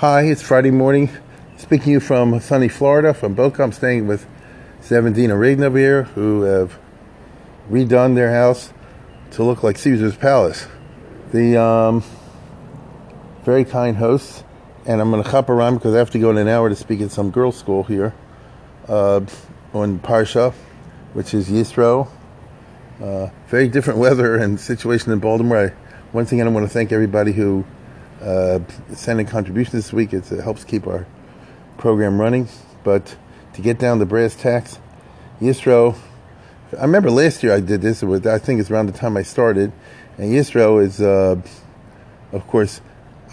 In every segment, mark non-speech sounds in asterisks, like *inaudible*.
Hi, it's Friday morning. Speaking to you from sunny Florida, from Boca. I'm staying with Seventeen and Reagan over here, who have redone their house to look like Caesar's Palace. The um, very kind hosts, and I'm going to hop around because I have to go in an hour to speak at some girls' school here uh, on Parsha, which is Yisro. Uh, very different *laughs* weather and situation in Baltimore. I, once again, I want to thank everybody who uh, sending contributions this week. It's, it helps keep our program running. But to get down to brass tacks, Yisro, I remember last year I did this. I think it's around the time I started. And Yisro is, uh, of course,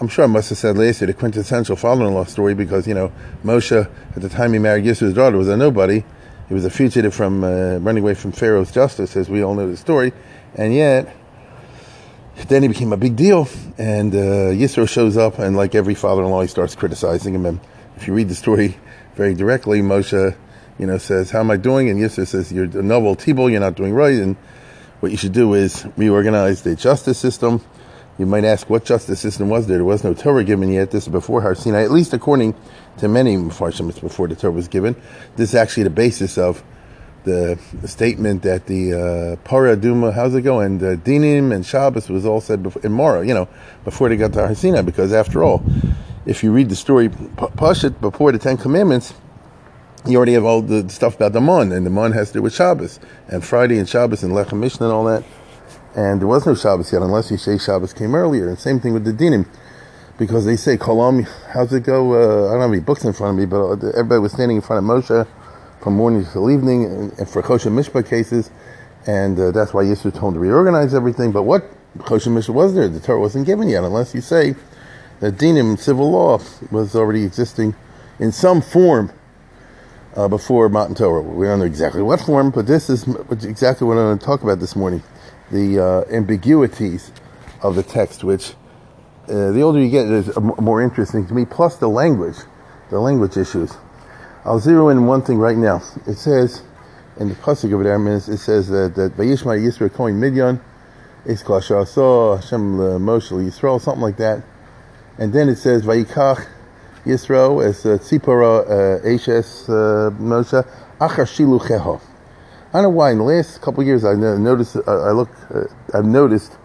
I'm sure I must have said last year the quintessential father-in-law story because you know Moshe at the time he married Yisro's daughter was a nobody. He was a fugitive from uh, running away from Pharaoh's justice, as we all know the story, and yet then he became a big deal, and uh, Yisro shows up, and like every father-in-law, he starts criticizing him. And if you read the story very directly, Moshe, you know, says, "How am I doing?" And Yisro says, "You're a novel tibul. You're not doing right, and what you should do is reorganize the justice system." You might ask what justice system was there? There was no Torah given yet. This is before Har Sinai, at least according to many Mepharshim, it's before the Torah was given. This is actually the basis of the, the statement that the uh, Para Duma, how's it going? and uh, Dinim and Shabbos was all said before, in Mora, you know, before they got to Har Sinai, because after all, if you read the story, Pashat, before the Ten Commandments, you already have all the stuff about the Mon, and the Mon has to do with Shabbos, and Friday and Shabbos and Lechem Mishnah and all that, and there was no Shabbos yet, unless you say Shabbos came earlier, and same thing with the Dinim, because they say, Kolam, how's it go, uh, I don't have any books in front of me, but everybody was standing in front of Moshe, from morning till evening, and, for Choshen Mishpat cases, and uh, that's why Yisro told him to reorganize everything. But what Choshen Mishpat was there? The Torah wasn't given yet, unless you say that dinim, civil law, was already existing in some form uh, before Matan Torah. We don't know exactly what form, but this is exactly what I'm going to talk about this morning: the uh, ambiguities of the text, which uh, the older you get, is more interesting to me. Plus the language, the language issues. I'll zero in one thing right now. It says in the pasuk over there, it says that that Vayishma Yisrael Kohen Midyan is Saw Hashem Moshe Yisrael, something like that. And then it says Vayikach Yisrael as uh, Tzipora uh, Eshes uh, Moshe Achar Shilucheho. I don't know why. In the last couple of years, I noticed. I look. I've noticed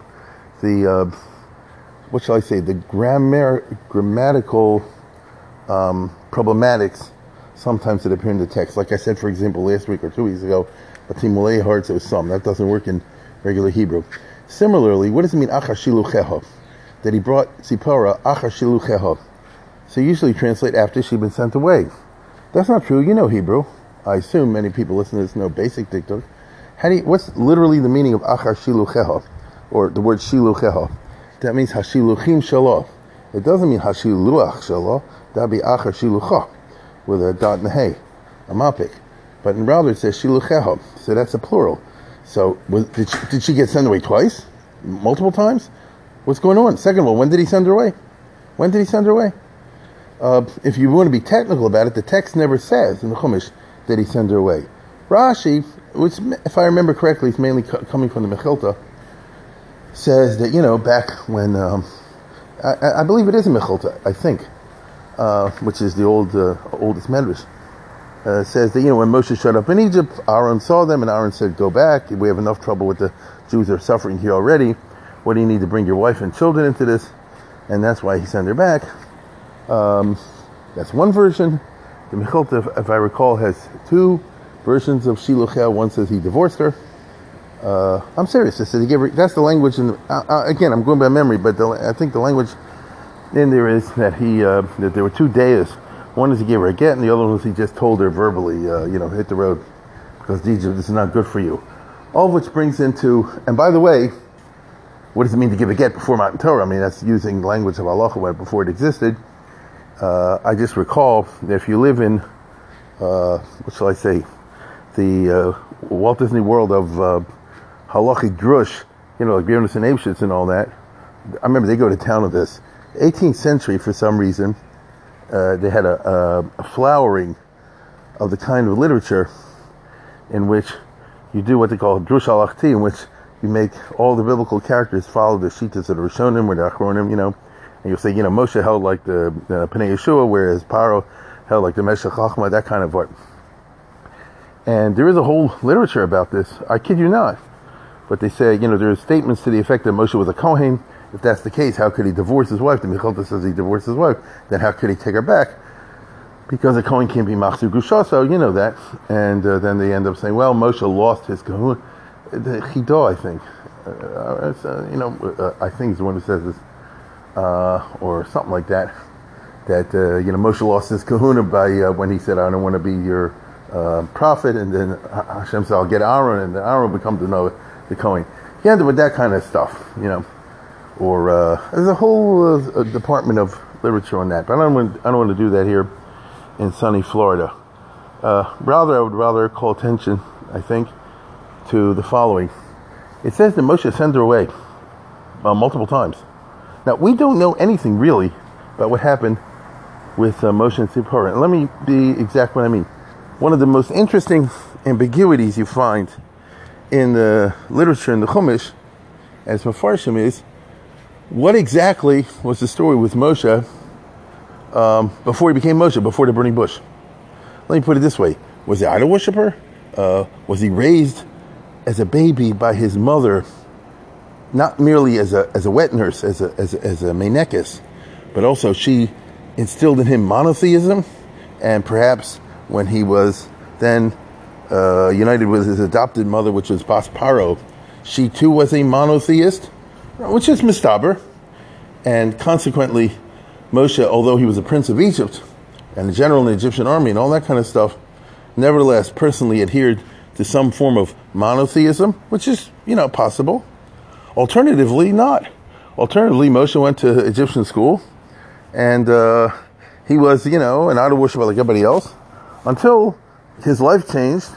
the what shall I say? The grammar grammatical um, problematics sometimes that appear in the text. Like I said, for example, last week or two weeks ago, Batimulei heart says some. That doesn't work in regular Hebrew. Similarly, what does it mean, achashilucheho? That he brought Sipora, achashilucheho. So usually translate after she'd been sent away. That's not true. You know Hebrew. I assume many people listening to this know basic dikduk. How do you, what's literally the meaning of achar shilucheho? Or the word shilucheho? That means hashiluchim shaloh. It doesn't mean hashiluach shaloh. That'd be achar shiluchah with a dot and a hay, a mapik. But in rather it says shilucheho, so that's a plural. So was, did, she, did she get sent away twice, multiple times? What's going on? Second of all, when did he send her away? When did he send her away? Uh, if you want to be technical about it, the text never says in the Chumash that he sent her away. Rashi, which if I remember correctly, is mainly coming from the Mechilta, says that you know back when um, I, I, believe it is a Mechilta, I think uh, which is the old uh, oldest medrash, uh, says that you know when Moshe showed up in Egypt, Aaron saw them, and Aaron said, "Go back. We have enough trouble with the Jews are suffering here already. What do you need to bring your wife and children into this?" And that's why he sent her back. Um, that's one version. The Mechilta, if I recall, has two versions of Shiluchel. One says he divorced her. Uh, I'm serious. I said he gave her. That's the language. In uh, uh, again, I'm going by memory, but the, I think the language then there is that he uh, that there were two days. One is he gave her a get, and the other was he just told her verbally, uh, you know, hit the road because this is not good for you. All of which brings into, and by the way, what does it mean to give a get before Matan Torah? I mean, that's using language of Allah before it existed. Uh, I just recall that if you live in, uh, what shall I say, the uh, Walt Disney World of uh, halachic drush, you know, like Bjornus and Abschitz and all that. I remember they go to town with this. 18th century, for some reason, uh, they had a, a, flowering of the kind of literature in which you do what they call drush al in which you make all the biblical characters follow the shitas of the Rishonim or the Achronim, you know, And you'll say, you know, Moshe held like the, the Pnei Yeshua, whereas Paro held like the Meshech Chachma, that kind of art. And there is a whole literature about this. I kid you not. But they say, you know, there's statements to the effect that Moshe was a Kohen. If that's the case, how could he divorce his wife? The Mechilta says he divorced his wife. Then how could he take her back? Because a Kohen can't be Machzu Gusha, so you know that. And uh, then they end up saying, well, Moshe lost his Kahuna. The Chidah, I think. Uh, uh, you know, uh, I think is the one who says this, uh, or something like that. That uh, you know, Moshe lost his Kahuna by when he said, "I don't want to be your prophet," and then Hashem said, "I'll get Aaron," and Aaron will become the the Kohen. He ended with that kind of stuff, you know. Or there's a whole department of literature on that, but I don't want, I don't want to do that here in sunny Florida. rather, I would rather call attention, I think, to the following. It says that Moshe sent her away uh, multiple times. Now, we don't know anything really about what happened with uh, Moshe and Zipporah. And let me be exact what I mean. One of the most interesting ambiguities you find in the literature in the Chumash, as Mefarshim, is what exactly was the story with Moshe um, before he became Moshe, before the burning bush? Let me put it this way: Was he idol worshiper? Uh, was he raised as a baby by his mother, not merely as a, as a wet nurse, as a, as a, as a but also she instilled in him monotheism, and perhaps when he was then uh, united with his adopted mother, which was Bas Paro, she too was a monotheist, which is mistaber, and consequently, Moshe, although he was a prince of Egypt and a general in the Egyptian army and all that kind of stuff, nevertheless personally adhered to some form of monotheism, which is, you know, possible. Alternatively, not. Alternatively, Moshe went to Egyptian school and uh, he was, you know, an idol worshiper like everybody else until his life changed.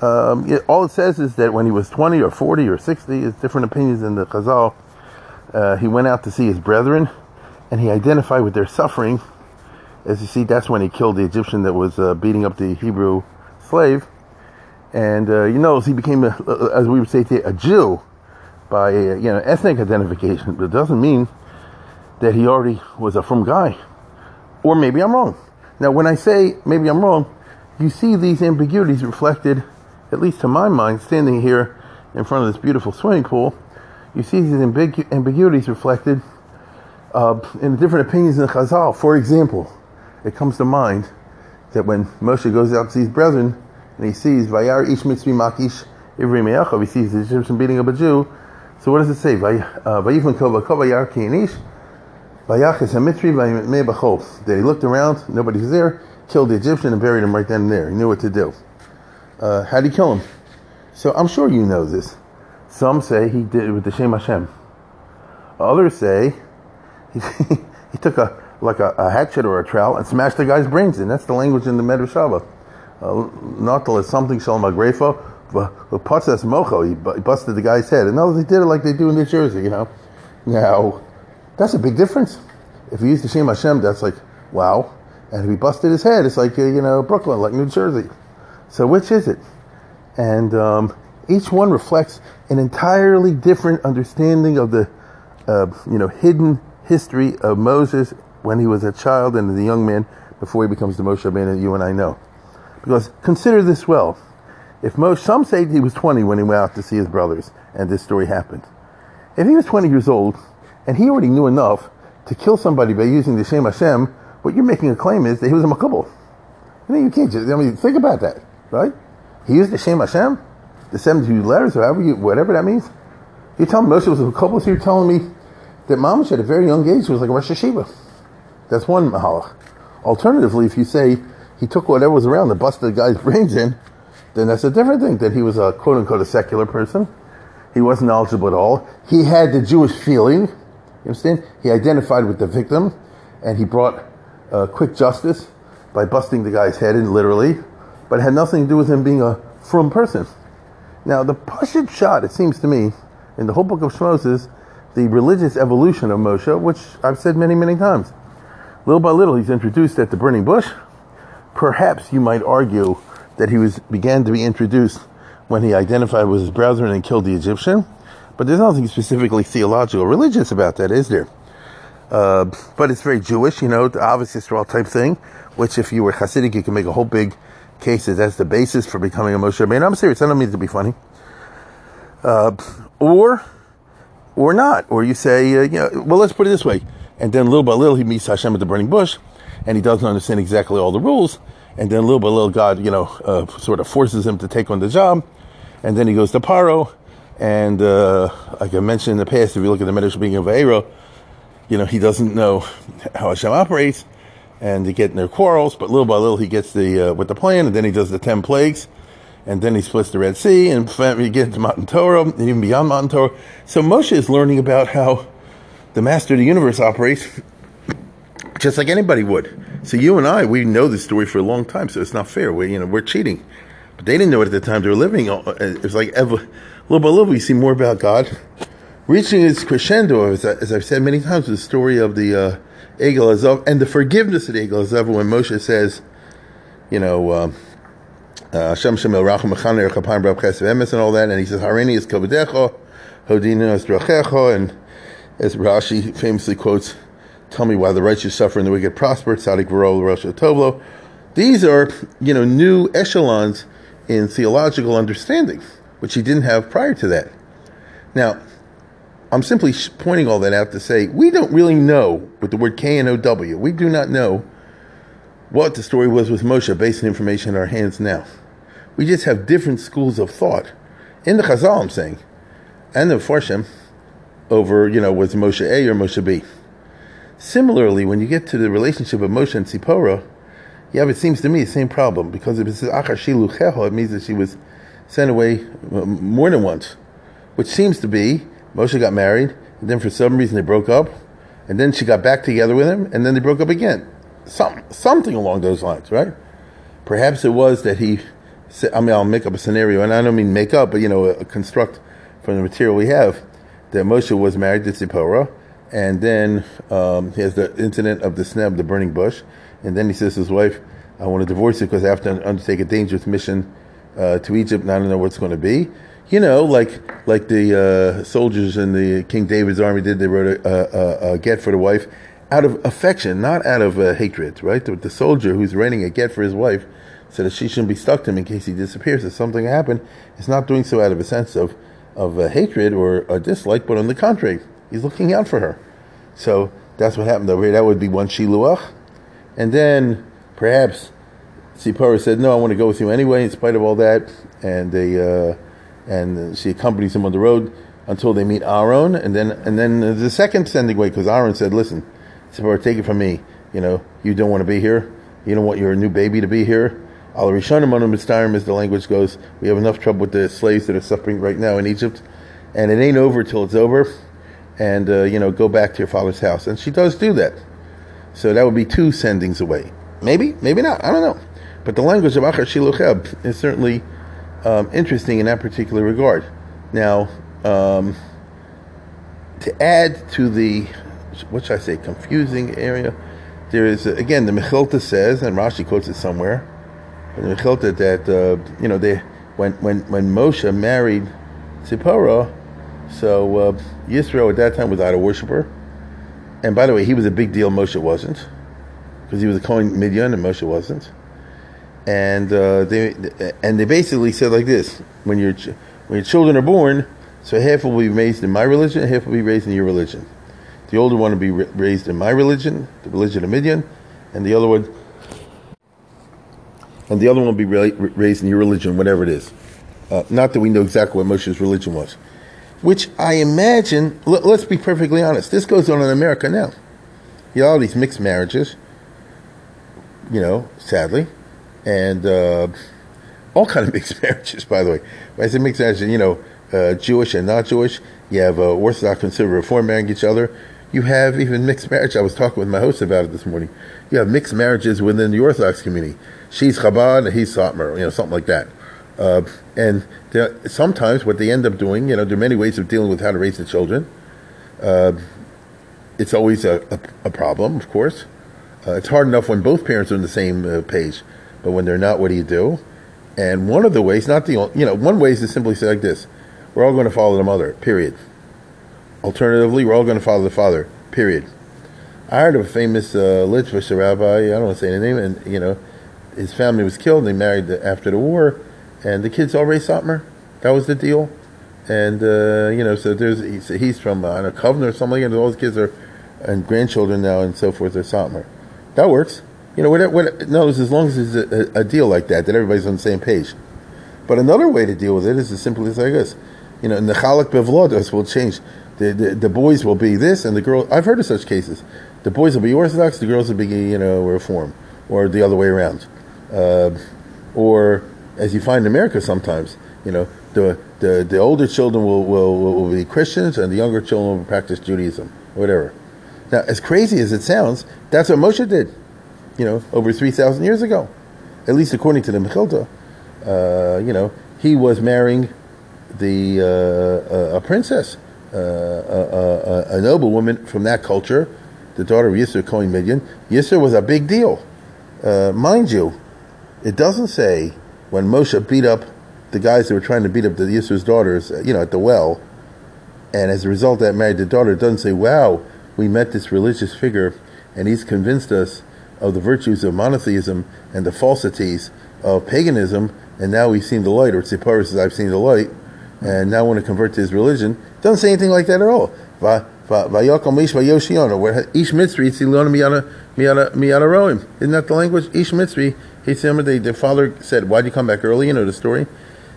Um, it, all it says is that when he was 20 or 40 or 60, it's different opinions in the Chazal, uh, he went out to see his brethren and he identified with their suffering. As you see, that's when he killed the Egyptian that was uh, beating up the Hebrew slave. And uh, you know, he became, a, as we would say today, a Jew by you know ethnic identification, but it doesn't mean that he already was a from guy. Or maybe I'm wrong. Now, when I say maybe I'm wrong, you see these ambiguities reflected, at least to my mind, standing here in front of this beautiful swimming pool. You see these ambigu- ambiguities reflected uh, in different opinions in the Chazal. For example, it comes to mind that when Moshe goes out to see his brethren, and he sees Vayar Ish Mitzri Makish Ivri Me'achav, he sees the Egyptian beating up a Jew. So what does it say? Uh, Vayifan Kova Kova Yar Vayachis HaMitzri Vayimei That he looked around, nobody was there, killed the Egyptian and buried him right then and there. He knew what to do. Uh, how did he kill him? So I'm sure you know this. Some say he did it with the Shem Hashem. Others say he, *laughs* he took a like a, a, hatchet or a trowel and smashed the guy's brains in. That's the language in the Medrash Shabbat not to let something shalom agrefo, but patzas mocho, he busted the guy's head. And no, they did it like they do in New Jersey, you know. Now, that's a big difference. If he used the Shem Hashem, that's like, wow. And if he busted his head, it's like, uh, you know, Brooklyn, like New Jersey. So which is it? And um, each one reflects an entirely different understanding of the, uh, you know, hidden history of Moses when he was a child and a young man before he becomes the Moshe Rabbeinu that you and I know. Because consider this well. If Moshe, some say he was 20 when he went out to see his brothers and this story happened. If he was 20 years old and he already knew enough to kill somebody by using the Shem Hashem, what you're making a claim is that he was a makubal. Know, you can't just, I mean, think about that, right? He used the Shem Hashem, the 72 letters, or you, whatever that means. You're telling me Moshe was a couple, so you're telling me that Mamash at a very young age was like a Rosh Yeshiva. That's one mahalach. Alternatively, if you say he took whatever was around and busted the guy's *laughs* brains in, then that's a different thing. That he was a quote unquote a secular person. He wasn't knowledgeable at all. He had the Jewish feeling. You understand? He identified with the victim, and he brought uh, quick justice by busting the guy's head in, literally. But it had nothing to do with him being a frum person. Now, the Pashut shot, it seems to me, in the whole book of Shmos is the religious evolution of Moshe, which I've said many, many times. Little by little, he's introduced at the burning bush perhaps you might argue that he was began to be introduced when he identified with his brethren and killed the Egyptian. But there's nothing specifically theological, religious about that, is there? Uh, but it's very Jewish, you know, the obvious Israel type thing, which if you were Hasidic, you can make a whole big case as the basis for becoming a Moshe Rabbeinu. I'm serious, I don't mean to be funny. Uh, or, or not. Or you say, uh, you know, well, let's put it this way. And then little by little, he meets Hashem at the burning bush, and he doesn't understand exactly all the rules. And then little by little, God, you know, uh, sort of forces him to take on the job. And then he goes to Paro. And uh, like I mentioned in the past, if you look at the Medrash being of Aero, you know, he doesn't know how Hashem operates, and they get in their quarrels. But little by little, he gets the uh, with the plan, and then he does the ten plagues, and then he splits the Red Sea, and he gets to Matan Torah, and even beyond Matan Torah. So Moshe is learning about how the Master of the Universe operates, just like anybody would. So you and I, we know this story for a long time, so it's not fair. We, you know, we're cheating, but they didn't know it at the time they were living. It was like ever, little by little, we see more about God reaching its crescendo, as, I, as I've said many times, the story of the uh, Egel Azov and the forgiveness of the Egel Azov when Moshe says, you know, um, uh, Hashem Shem El Racham Mechaner Chesed Emes and all that, and he says, Harini is Kovadecho, Hodina is Drachecho, and as Rashi famously quotes, tell me why the righteous suffer and the wicked prosper, Tzadik V'ro Rosh Tovlo. These are, you know, new echelons in theological understanding, which he didn't have prior to that. Now, I'm simply pointing all that out to say we don't really know with the word K and O W. We do not know what the story was with Moshe based on information in our hands now. We just have different schools of thought. In the Chazal, I'm saying, and the Farshim, over, you know, was Moshe A or Moshe B. Similarly, when you get to the relationship of Moshe and Tzipora, yeah, it seems to me the same problem because if it says Achar Shilu it means that she was sent away uh, more than once, which seems to be Moshe got married, and then for some reason they broke up, and then she got back together with him, and then they broke up again. Some, something along those lines, right? Perhaps it was that he, I mean, I'll make up a scenario, and I don't mean make up, but, you know, construct from the material we have, that Moshe was married to Zipporah, and then um, he has the incident of the sneh, the burning bush, and then he says to his wife, I want to divorce you because I have to undertake a dangerous mission uh, to Egypt, and I don't know what's going to be you know, like like the uh, soldiers in the King David's army did. They wrote a, a, a get for the wife out of affection, not out of uh, hatred, right? The, the, soldier who's writing a get for his wife said that she shouldn't be stuck to him in case he disappears. If something happened, he's not doing so out of a sense of of uh, hatred or a dislike, but on the contrary, he's looking out for her. So that's what happened over here. That would be one shiluach, and then perhaps Sipora said, "No, I want to go with you anyway, in spite of all that," and they uh, and she accompanies him on the road until they meet Aaron, and then and then the second sending away because Aaron said, "Listen, Tzipora, take it from me. You know, you don't want to be here. You don't want your new baby to be here. Al Rishonim Mitzrayim, as the language goes. We have enough trouble with the slaves that are suffering right now in Egypt, and it ain't over till it's over. And uh, you know, go back to your father's house." And she does do that. So that would be two sendings away. Maybe, maybe not. I don't know. But the language of Achar is certainly um, interesting in that particular regard. Now, um, to add to the, what should I say, confusing area, there is, again, the Mechilta says, and Rashi quotes it somewhere, the Mechilta that, uh, you know, they, when, when, when Moshe married Zipporah, so uh, Yisro at that time was idol worshiper. And by the way, he was a big deal, Moshe wasn't, because he was a Kohen Midian and Moshe wasn't and uh, they and they basically said like this: when your when your children are born, so half will be raised in my religion, half will be raised in your religion. The older one will be raised in my religion, the religion of Midian, and the other one, and the other one will be raised in your religion, whatever it is. Uh, not that we know exactly what Moshe's religion was, which I imagine. Let, us be perfectly honest. This goes on in America now. You know, all these mixed marriages. You know, sadly and uh, all kind of *laughs* mixed marriages. By the way, when I say mixed marriages, you know, uh, Jewish and not Jewish. You have uh, Orthodox and Reform marrying each other. You have even mixed marriage. I was talking with my host about it this morning. You have mixed marriages within the Orthodox community. She's Chabad, and he's Satmar, you know, something like that. Uh, and sometimes what they end up doing, you know, there are many ways of dealing with how to raise the children. Uh, it's always a, a, a, problem, of course. Uh, it's hard enough when both parents are on the same uh, page. But when they're not, what do you do? And one of the ways, not the only, you know, one way is to simply say like this: We're all going to follow the mother. Period. Alternatively, we're all going to follow the father. Period. I heard of a famous uh, Litvish rabbi. I don't want to say the name, and you know, his family was killed. And they married after the war, and the kids all raised Satmar. That was the deal. And uh, you know, so there's he's, he's from uh, a covenant or something, and all his kids are and grandchildren now and so forth are Satmar. That works. You know, what, what, no, as long as it's a, a, deal like that, that everybody's on the same page. But another way to deal with it is as simply as like this. You know, Nechalak Bevlodos will change. The, the, the boys will be this, and the girls. I've heard of such cases. The boys will be Orthodox, the girls will be, you know, Reform, or the other way around. Uh, or, as you find in America sometimes, you know, the, the, the older children will, will, will be Christians, and the younger children will practice Judaism, whatever. Now, as crazy as it sounds, that's what Moshe did, you know, over 3,000 years ago. At least according to the Mechilta. Uh, you know, he was marrying the uh, a, a, princess, uh, a, a, a, noble woman from that culture, the daughter of Yisro Cohen Midian. Yisro was a big deal. Uh, mind you, it doesn't say when Moshe beat up the guys that were trying to beat up the Yisro's daughters, you know, at the well, and as a result that married the daughter, doesn't say, wow, we met this religious figure, and he's convinced us of the virtues of monotheism and the falsities of paganism, and now we've seen the light, or Tzipora says, I've seen the light, and now I want to convert to his religion. Doesn't say anything like that at all. Roim. Isn't that the language? Ish mitzri. He said, the father said, why'd you come back early? You know the story.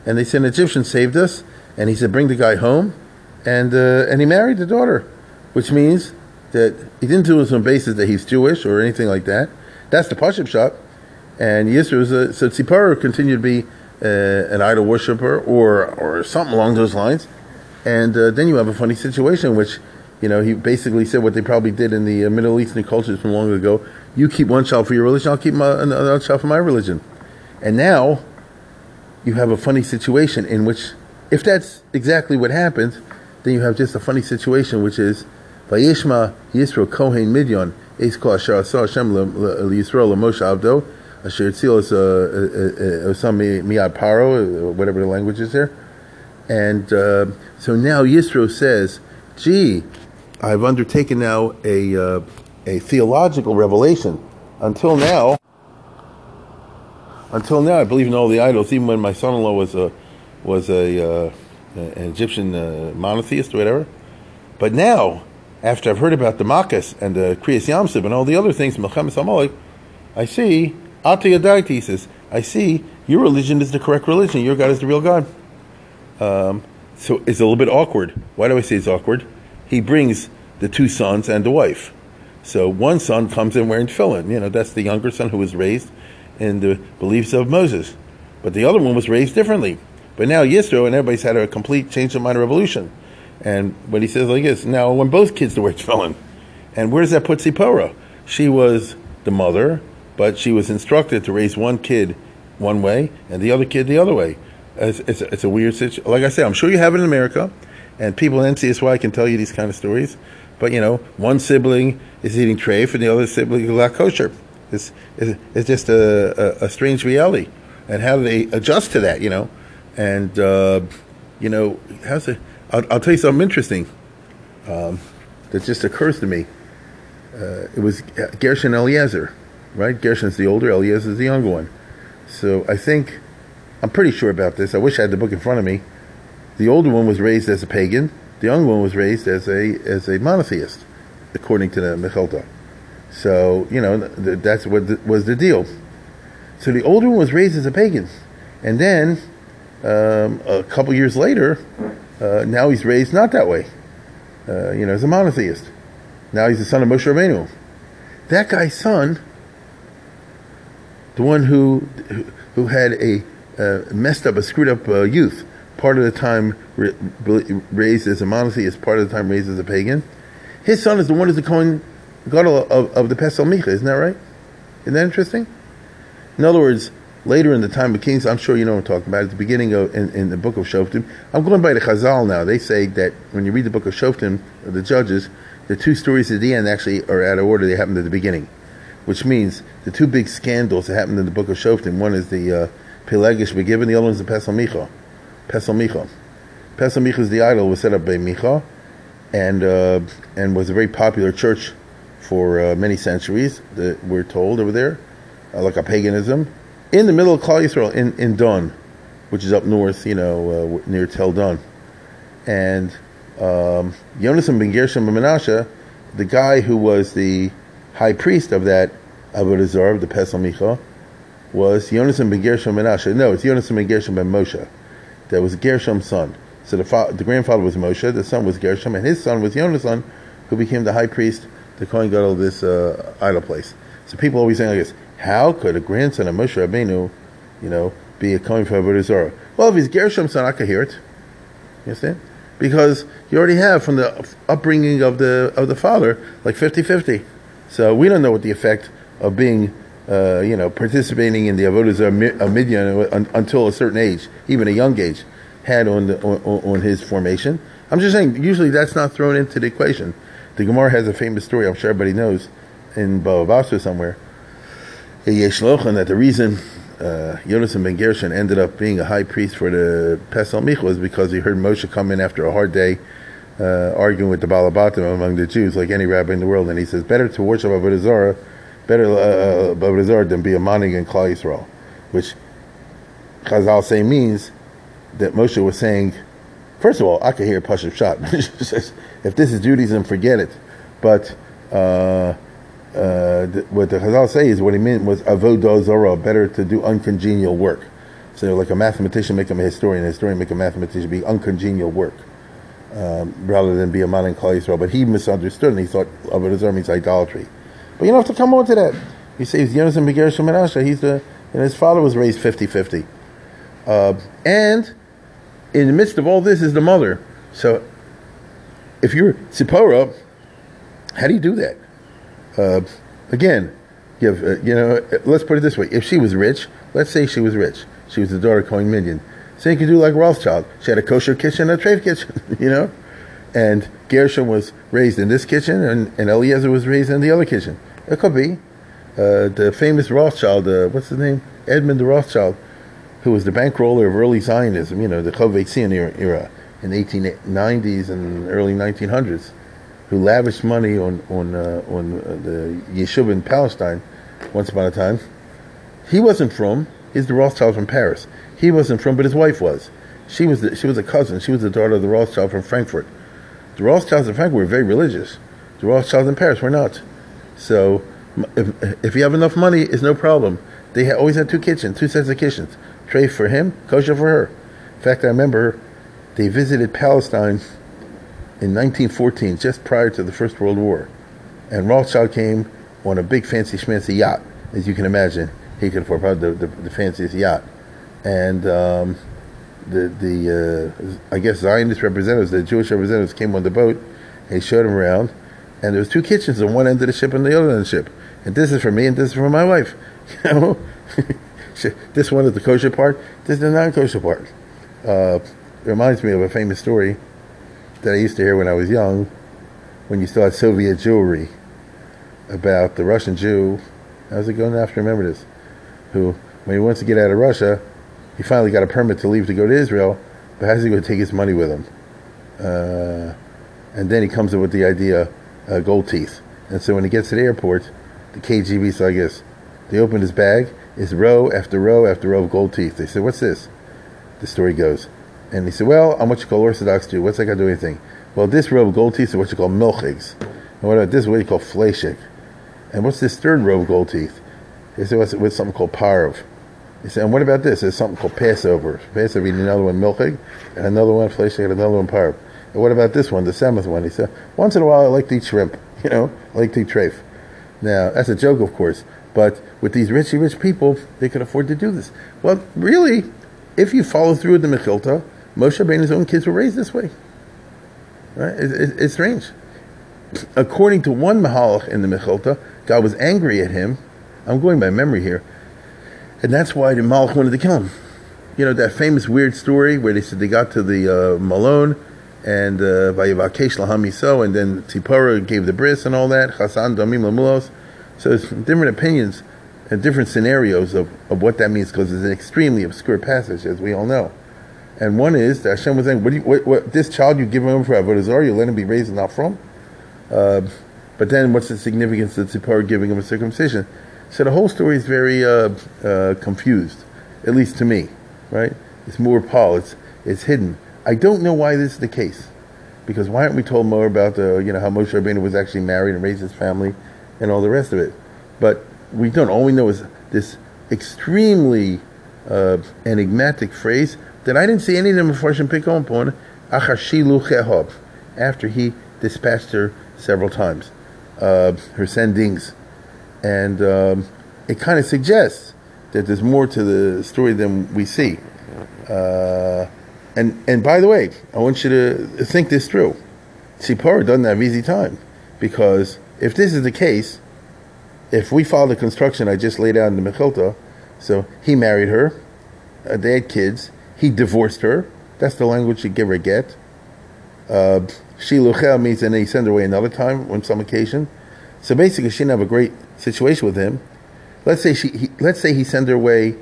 And they said, an Egyptian saved us. And he said, bring the guy home. And, uh, and he married the daughter, which means that he didn't do it on basis that he's Jewish or anything like that. That's the Pashup shot. And Yisro was a, so Tzipora continued to be uh, an idol worshiper or or something along those lines. And uh, then you have a funny situation, which you know he basically said what they probably did in the uh, Middle Eastern cultures from long ago. You keep one child for your religion, I'll keep my, another child for my religion. And now you have a funny situation in which, if that's exactly what happened, then you have just a funny situation, which is Vayishma Yisro Kohen Midyon Eis Kol Asher Asa Hashem Yisrael Moshe Avdo Asher Tzilos Osam Miad Paro whatever the language is there, and uh, so now Yisro says, "Gee, I've undertaken now a uh, a theological revelation. Until now, until now, I believe in all the idols. Even when my son-in-law was a was a uh, an Egyptian uh, monotheist or whatever, but now." After I've heard about the Makkos and the Kriyas Yamsib and all the other things, Melchemes Amalek, I see, Ati he says, I see your religion is the correct religion. Your God is the real God. Um, so it's a little bit awkward. Why do I say it's awkward? He brings the two sons and the wife. So one son comes in wearing tefillin. You know, that's the younger son who was raised in the beliefs of Moses. But the other one was raised differently. But now Yisro and everybody's had a complete change of mind revolution. And what he says like this, now when both kids fell in, and where does that put Zipporah? She was the mother, but she was instructed to raise one kid one way and the other kid the other way. It's, it's, it's a weird situation. Like I say, I'm sure you have it in America, and people in NCSY can tell you these kind of stories. But you know, one sibling is eating treif and the other sibling is not kosher. It's, it's, it's just a, a, a, strange reality. And how do they adjust to that, you know? And, uh, you know, how's it? I'll, I'll tell you something interesting um, that just occurs to me. Uh, it was Gershon Eliezer, right? Gershon's the older, Eliezer's the younger one. So I think, I'm pretty sure about this. I wish I had the book in front of me. The older one was raised as a pagan. The younger one was raised as a as a monotheist, according to the Mechilta. So you know that's what was the deal. So the older one was raised as a pagan, and then um, a couple years later, uh, now he's raised not that way. Uh, you know, as a monotheist. Now he's the son of Moshe Rabbeinu. That guy's son, the one who who had a uh, messed up, a screwed up uh, youth, part of the time raised as a monotheist, part of the time raised as a pagan. His son is the one who's the Kohen Gadol of, of the Pesel Micha. Isn't that right? Isn't that interesting? In other words, later in the time of Kings, I'm sure you know what I'm talking about, at the beginning of, in, in the book of Shoftim. I'm going by the Chazal now. They say that when you read the book of Shoftim, the judges, the two stories at the end actually are out of order. They happened at the beginning, which means the two big scandals that happened in the book of Shoftim, one is the uh, Pelegish Begiven, the other one is the Pesel Micha. Pesel Micha. Pesel Micha is the idol was set up by Micha and, uh, and was a very popular church for uh, many centuries. That we're told over there, uh, like a paganism, in the middle of Klal Yisrael in in Don, which is up north, you know, uh, near Tel Don, and um, Yonasan ben Gershom ben Menashe, the guy who was the high priest of that Avodah Zarah, the Pesel Micha, was Yonasan ben Gershom ben Menashe. No, it's Yonasan ben Gershom ben Moshe. That was Gershom's son. So the, fa- the grandfather was Moshe, the son was Gershom, and his son was Yonasan, who became the high priest, the Kohen Gadol of this uh, idol place. So people always saying like this, how could a grandson of Moshe Rabbeinu, you know, be a Kohen for Avodah Zarah? Well, if he's Gershom's son, I could hear it. You understand? Because you already have from the upbringing of the of the father like 50-50. So we don't know what the effect of being, uh, you know, participating in the avodah zarah midian until a certain age, even a young age, had on the on, on, his formation. I'm just saying. Usually, that's not thrown into the equation. The Gemara has a famous story. I'm sure everybody knows in Bava Basra somewhere. That the reason uh, Yonasan ben Gershon ended up being a high priest for the Pesel Mich was because he heard Moshe come in after a hard day uh, arguing with the Balabatim among the Jews, like any rabbi in the world, and he says, better to worship Avodah Zarah, better uh, uh Avodah Zarah than be a manig in Klal Yisrael, which Chazal say means that Moshe was saying, first of all, I can hear Pashup Shot. *laughs* if this is Judaism, forget it. But uh, uh, what the Chazal say is what he meant was avodah zarah, better to do uncongenial work. So, like a mathematician make him a historian, a historian make a mathematician be uncongenial work, um, rather than be a man in Klal Yisrael. But he misunderstood and he thought avodah zarah means idolatry. But you don't have to come on to that. He says Yonasan Beger Shemanasha. He's the and his father was raised 50-50. Uh, and in the midst of all this is the mother. So if you're Sipora, how do you do that? Uh, again, you, have, uh, you know, let's put it this way: if she was rich, let's say she was rich, she was the daughter of Cohen Midian, so you could do like Rothschild. She had a kosher kitchen, a treif kitchen, *laughs* you know, and Gershom was raised in this kitchen, and, and Eliezer was raised in the other kitchen. It could be uh, the famous Rothschild. Uh, what's his name? Edmund Rothschild, who was the bankroller of early Zionism. You know, the Chovei era, era in the 1890s and early 1900s who lavished money on on uh, on uh, the yeshiva in Palestine once upon a time. He wasn't frum. He's the Rothschild frum Paris. He wasn't from, but his wife was. She was the, she was a cousin. She was the daughter of the Rothschild from Frankfurt. The Rothschilds in Frankfurt were very religious. The Rothschilds in Paris were not. So if, if you have enough money, it's no problem. They had, always had two kitchens, two sets of kitchens. Treif for him, kosher for her. In fact, I remember they visited Palestine in 1914, just prior to the First World War. And Rothschild came on a big fancy schmancy yacht, as you can imagine. He could afford the, the, the fanciest yacht. And um, the, the uh, I guess Zionist representatives, the Jewish representatives came on the boat. And he showed them around. And there was two kitchens on one end of the ship and the other end of the ship. And this is for me and this is for my wife. *laughs* You know? *laughs* this one is the kosher part. This is the non-kosher part. Uh, it reminds me of a famous story that I used to hear when I was young, when you had Soviet Jewry, about the Russian Jew. How's it going? I have to remember this. Who, when he wants to get out of Russia, he finally got a permit to leave to go to Israel, but how's he going to take his money with him? Uh, and then he comes up with the idea, uh, gold teeth. And so when he gets to the airport, the KGB, so I guess, they open his bag, it's row after row after row of gold teeth. They said, what's this? The story goes. And he said, well, I'm what you call Orthodox Jew. What's that got to do with anything? Well, this row of gold teeth is what you call milchigs. And what about this what you call fleshik? And what's this third row of gold teeth? He said, what's with something called parv. He said, and what about this? There's something called Passover. Passover, need another one milchig, and another one fleshik, and another one parv. And what about this one, the seventh one? He said, once in a while I like to eat shrimp. *laughs* You know, I like to eat treif. Now, that's a joke, of course. But with these richy rich people, they could afford to do this. Well, really, if you follow through with the Mechilta, Moshe Rabbeinu's own kids were raised this way. Right? It, it, it's strange. According to one Mahalach in the Mechilta, God was angry at him. I'm going by memory here. And that's why the Malach wanted to kill him. You know, that famous weird story where they said they got to the uh, Malone and uh, Vayavakesh Lahami so, and then Tipora gave the bris and all that, Chassan Damim Lamulos. So there's different opinions and different scenarios of, of what that means because it's an extremely obscure passage, as we all know. And one is that Hashem was saying, what, you, what, what this child you give him for Avodah Zarah, you let him be raised not frum? Uh, But then, what's the significance of the Tzipor giving him a circumcision? So the whole story is very uh, uh, confused, at least to me, right? It's more Paul. It's it's hidden. I don't know why this is the case, because why aren't we told more about the you know how Moshe Rabbeinu was actually married and raised his family, and all the rest of it? But we don't. All we know is this extremely uh, enigmatic phrase that I didn't see any of them pick up upon. After he dispatched her several times, uh, her sendings, and um, it kind of suggests that there's more to the story than we see. Uh, and and by the way, I want you to think this through. Tzipora doesn't have easy time because if this is the case, if we follow the construction I just laid out in the Mechilta, so he married her, uh, they had kids, he divorced her. That's the language you give or get. Uh, Shiluchel means and he sent her away another time on some occasion. So basically, she didn't have a great situation with him. Let's say she, he, let's say he sent her away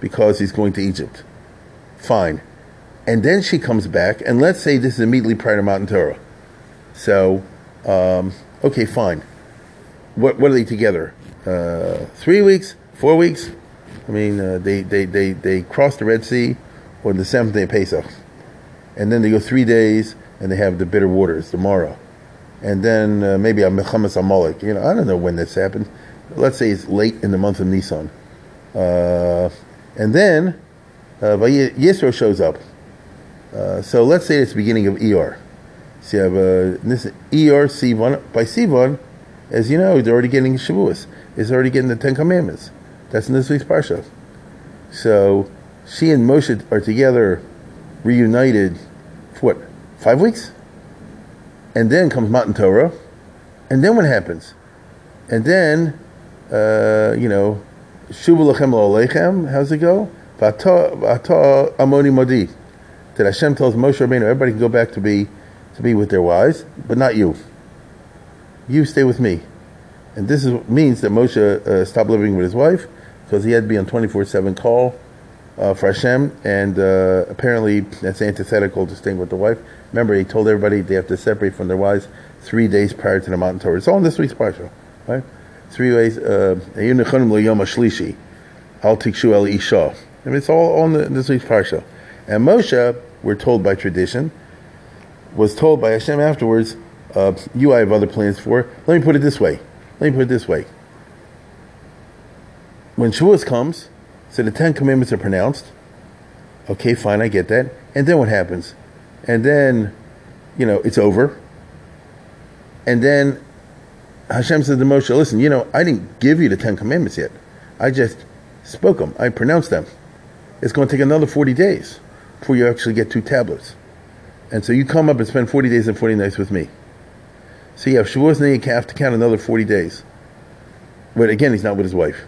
because he's going to Egypt. Fine, and then she comes back, and let's say this is immediately prior to Matan Torah. So, um, okay, fine. What what are they together? Uh, three weeks, four weeks? I mean, uh, they, they, they, they cross the Red Sea on the seventh day of Pesach. And then they go three days and they have the bitter waters, Mara. And then uh, maybe a Mechamas Amalek. You know, I don't know when this happened. Let's say it's late in the month of Nisan. Uh, and then uh, Yisro shows up. Uh, so let's say it's beginning of ER. So you have uh, this ER Sivan. By Sivan, as you know, they're already getting Shavuos. It's already getting the Ten Commandments. That's in this week's Parsha. So she and Moshe are together, reunited, for what, five weeks? And then comes Matan Torah. And then what happens? And then, uh, you know, Shuvu Lechem, how's it go? Vata Amoni Modi. That Hashem tells Moshe Rabbeinu, everybody can go back to be to be with their wives, but not you. You stay with me. And this is, means that Moshe uh, stopped living with his wife because he had to be on 24 7 call uh, for Hashem, and uh, apparently that's antithetical to staying with the wife. Remember, he told everybody they have to separate from their wives three days prior to the mountain Torah. It's all in this week's parsha, right? Three ways. Uh. I mean, it's all on this week's parsha. And Moshe, we're told by tradition, was told by Hashem afterwards, uh, "You, I have other plans for." Let me put it this way. Let me put it this way. When Shavuos comes, so the Ten Commandments are pronounced. Okay, fine, I get that. And then what happens? And then, you know, it's over. And then Hashem says to Moshe, listen, you know, I didn't give you the Ten Commandments yet. I just spoke them. I pronounced them. It's going to take another 40 days before you actually get two tablets. And so you come up and spend 40 days and 40 nights with me. So you have Shavuos and you have to count another 40 days. But again, he's not with his wife.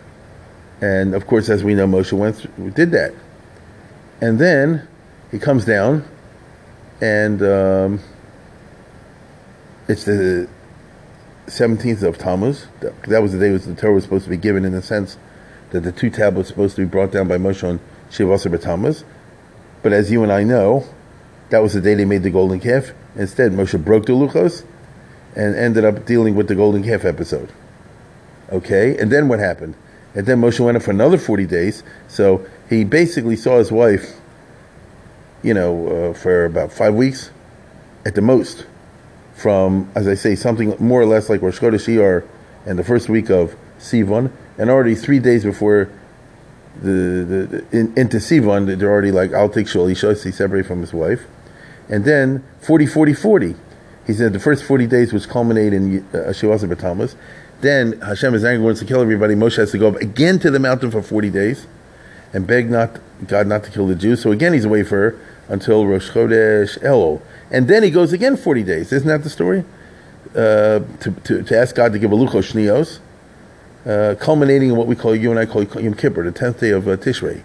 And of course, as we know, Moshe went through, did that. And then he comes down, and um, it's the 17th of Tammuz. That was the day the Torah was supposed to be given in the sense that the two tablets were supposed to be brought down by Moshe on Shivasar Tammuz. But as you and I know, that was the day they made the golden calf. Instead, Moshe broke the luchos and ended up dealing with the golden calf episode. Okay, and then what happened? And then Moshe went up for another 40 days. So he basically saw his wife, you know, uh, for about five weeks at the most. From, as I say, something more or less like Rosh Chodesh Iyar and the first week of Sivan, and already three days before the, the, the in, into Sivan, they're already like, I'll take Shul, he separate from his wife. And then 40, 40, 40. He said the first 40 days which culminate in uh, Shivasa Batamas. Then Hashem is angry, wants to kill everybody. Moshe has to go up again to the mountain for 40 days and beg not God not to kill the Jews. So again, he's away for until Rosh Chodesh Elul. And then he goes again 40 days. Isn't that the story? Uh, to, to, to, ask God to give a luchos shnios, uh, culminating in what we call, you and I call Yom Kippur, the 10th day of uh, Tishrei.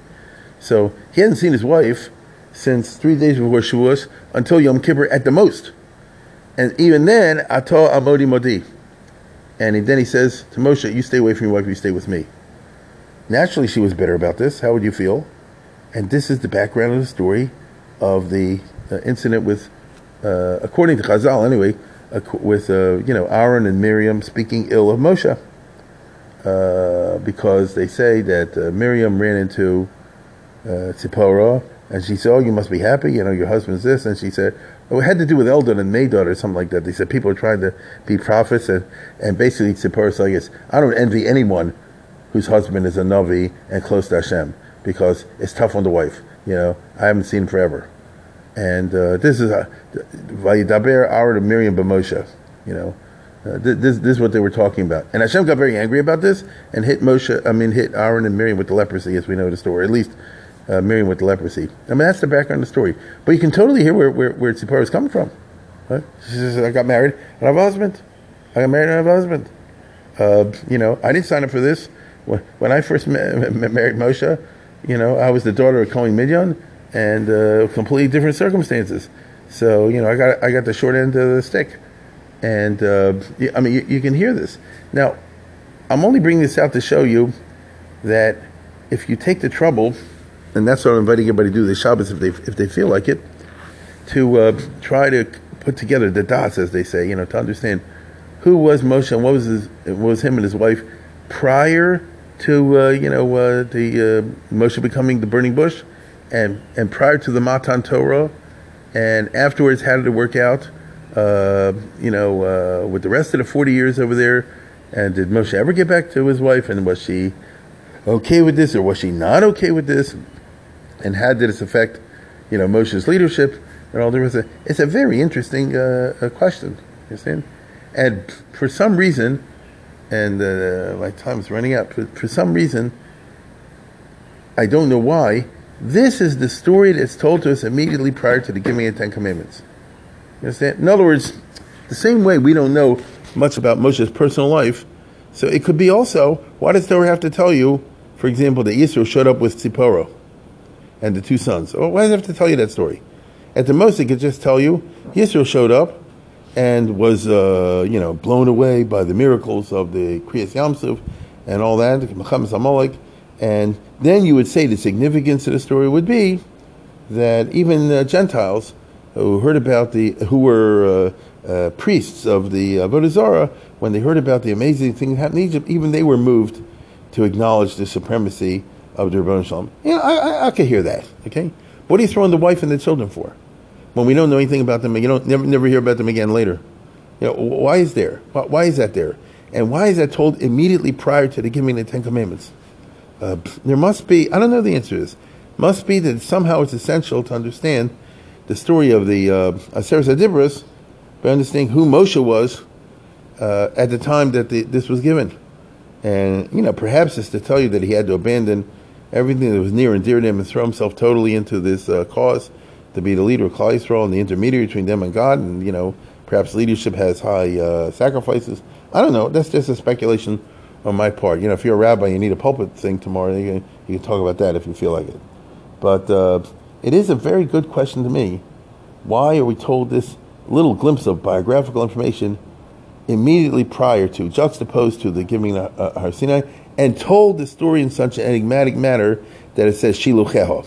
So he hasn't seen his wife since three days before Shavuos until Yom Kippur at the most. And even then, Ato Amodi Modi. And then he says to Moshe, You stay away from your wife, you stay with me. Naturally, she was bitter about this. How would you feel? And this is the background of the story of the uh, incident with, uh, according to Chazal anyway, uh, with you know Aaron and Miriam speaking ill of Moshe uh, because they say that uh, Miriam ran into uh, Tzipporah and she said, "Oh, you must be happy. You know, your husband's this." And she said, "Oh, it had to do with Eldad and Medad or something like that." They said people are trying to be prophets, and, and basically Tzipporah said, "Yes, I don't envy anyone whose husband is a navi and close to Hashem because it's tough on the wife. You know, I haven't seen forever." And uh, this is a Vayidaber Aaron of Miriam b'Moshe. You know, uh, this, this, this is what they were talking about. And Hashem got very angry about this and hit Moshe. I mean, hit Aaron and Miriam with the leprosy, as we know the story. At least uh, Miriam with the leprosy. I mean, that's the background of the story. But you can totally hear where where, where Tzipporah is coming from. Right? She says, "I got married and I have a husband. I got married and I have a husband. Uh, you know, I didn't sign up for this. When, when I first ma- ma- married Moshe, you know, I was the daughter of Cohen Midian." and uh, completely different circumstances. So you know, I got I got the short end of the stick, and uh, I mean, you, you, can hear this. Now, I'm only bringing this out to show you that if you take the trouble, and that's what I'm inviting everybody to do the Shabbos if they if they feel like it, to uh, try to put together the dots, as they say, you know, to understand who was Moshe and what was his, what was him and his wife prior to uh, you know uh, the uh, Moshe becoming the burning bush and and prior to the Matan Torah, and afterwards, how did it work out? Uh, you know, uh, with the rest of the forty years over there, and did Moshe ever get back to his wife? And was she okay with this, or was she not okay with this? And how did this affect, you know, Moshe's leadership and all the rest? Of it? It's a very interesting uh, question. You? And for some reason, and uh, my time is running out. For, for some reason, I don't know why this is the story that's told to us immediately prior to the giving of the Ten Commandments. You understand? In other words, the same way we don't know much about Moshe's personal life, so it could be also, why does Torah have to tell you, for example, that Yisro showed up with Tzipporah and the two sons? Well, why does it have to tell you that story? At the most, it could just tell you Yisro showed up and was, uh, you know, blown away by the miracles of the Kriyas Yam Suf and all that, Muhammad and then you would say the significance of the story would be that even uh, Gentiles who heard about the, who were uh, uh, priests of the Avodah when they heard about the amazing thing that happened in Egypt, even they were moved to acknowledge the supremacy of the Ribono Shel Olam. Know, I, I, I could hear that. Okay, what are you throwing the wife and the children for? When we don't know anything about them, you don't never never hear about them again later. You know, why is there? Why, why is that there? And why is that told immediately prior to the giving of the Ten Commandments? Uh, there must be, I don't know the answer is, must be that somehow it's essential to understand the story of the uh, Aseret by understanding who Moshe was uh, at the time that the, this was given. And, you know, perhaps it's to tell you that he had to abandon everything that was near and dear to him and throw himself totally into this uh, cause to be the leader of Klal Yisrael and the intermediary between them and God. And, you know, perhaps leadership has high uh, sacrifices. I don't know. That's just a speculation on my part. You know, if you're a rabbi, you need a pulpit thing tomorrow. You can, you can talk about that if you feel like it. But uh, it is a very good question to me. Why are we told this little glimpse of biographical information immediately prior to, juxtaposed to the giving of uh, Har Sinai, and told the story in such an enigmatic manner that it says Shilucheho?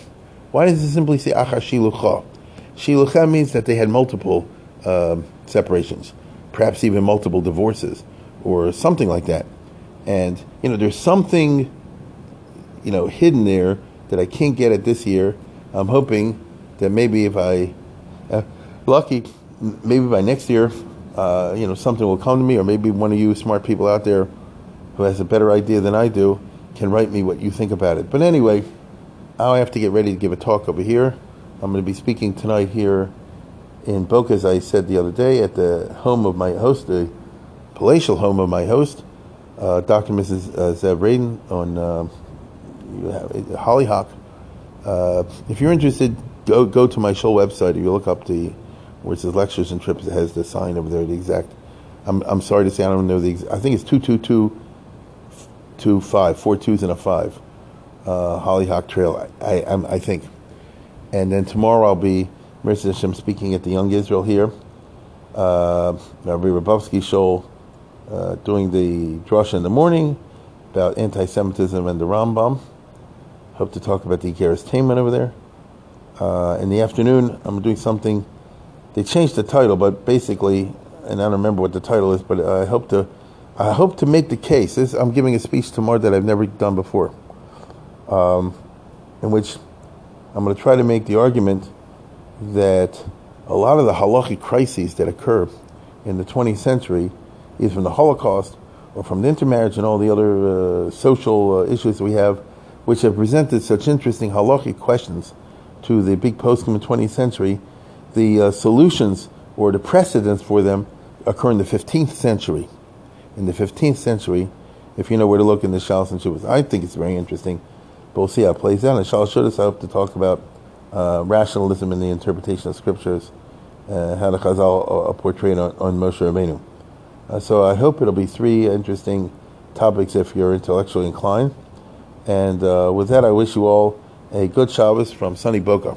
Why does it simply say Acha Shilucha? Shilucha means that they had multiple uh, separations, perhaps even multiple divorces, or something like that. And you know, there's something you know hidden there that I can't get at this year. I'm hoping that maybe if I uh, lucky, maybe by next year, uh, you know, something will come to me, or maybe one of you smart people out there who has a better idea than I do can write me what you think about it. But anyway, I have to get ready to give a talk over here. I'm going to be speaking tonight here in Boca, as I said the other day, at the home of my host, the palatial home of my host uh, Dr. Mrs. Uh, Zev Radin on uh, Hollyhock. Uh, if you're interested, go go to my show website. If you look up the where it says lectures and trips, it has the sign over there. The exact. I'm I'm sorry to say I don't know the. I think it's two two two two five four twos and a five. Uh, Hollyhock Trail. I I, I think. And then tomorrow I'll be Mercy Hashem speaking at the Young Israel here. Uh, Rabbi Rabovsky show uh, doing the drasha in the morning about anti-Semitism and the Rambam. Hope to talk about the Iggeres Teiman over there. Uh, in the afternoon, I'm doing something. They changed the title, but basically, and I don't remember what the title is, but I hope to, I hope to make the case. This, I'm giving a speech tomorrow that I've never done before, um, in which I'm going to try to make the argument that a lot of the halachic crises that occur in the 20th century, either from the Holocaust or from the intermarriage and all the other uh, social uh, issues we have, which have presented such interesting halachic questions to the big poskim in the 20th century, the uh, solutions or the precedents for them occur in the 15th century. In the 15th century, if you know where to look in the Shalos and Shuvas, I think it's very interesting. But we'll see how it plays out. And Shalos Shuvas, I hope to talk about uh, rationalism in the interpretation of scriptures, uh, how the Chazal uh, portray it on, on Moshe Rabbeinu. Uh, so I hope it'll be three interesting topics if you're intellectually inclined. And uh, with that, I wish you all a good Shabbos from sunny Boca.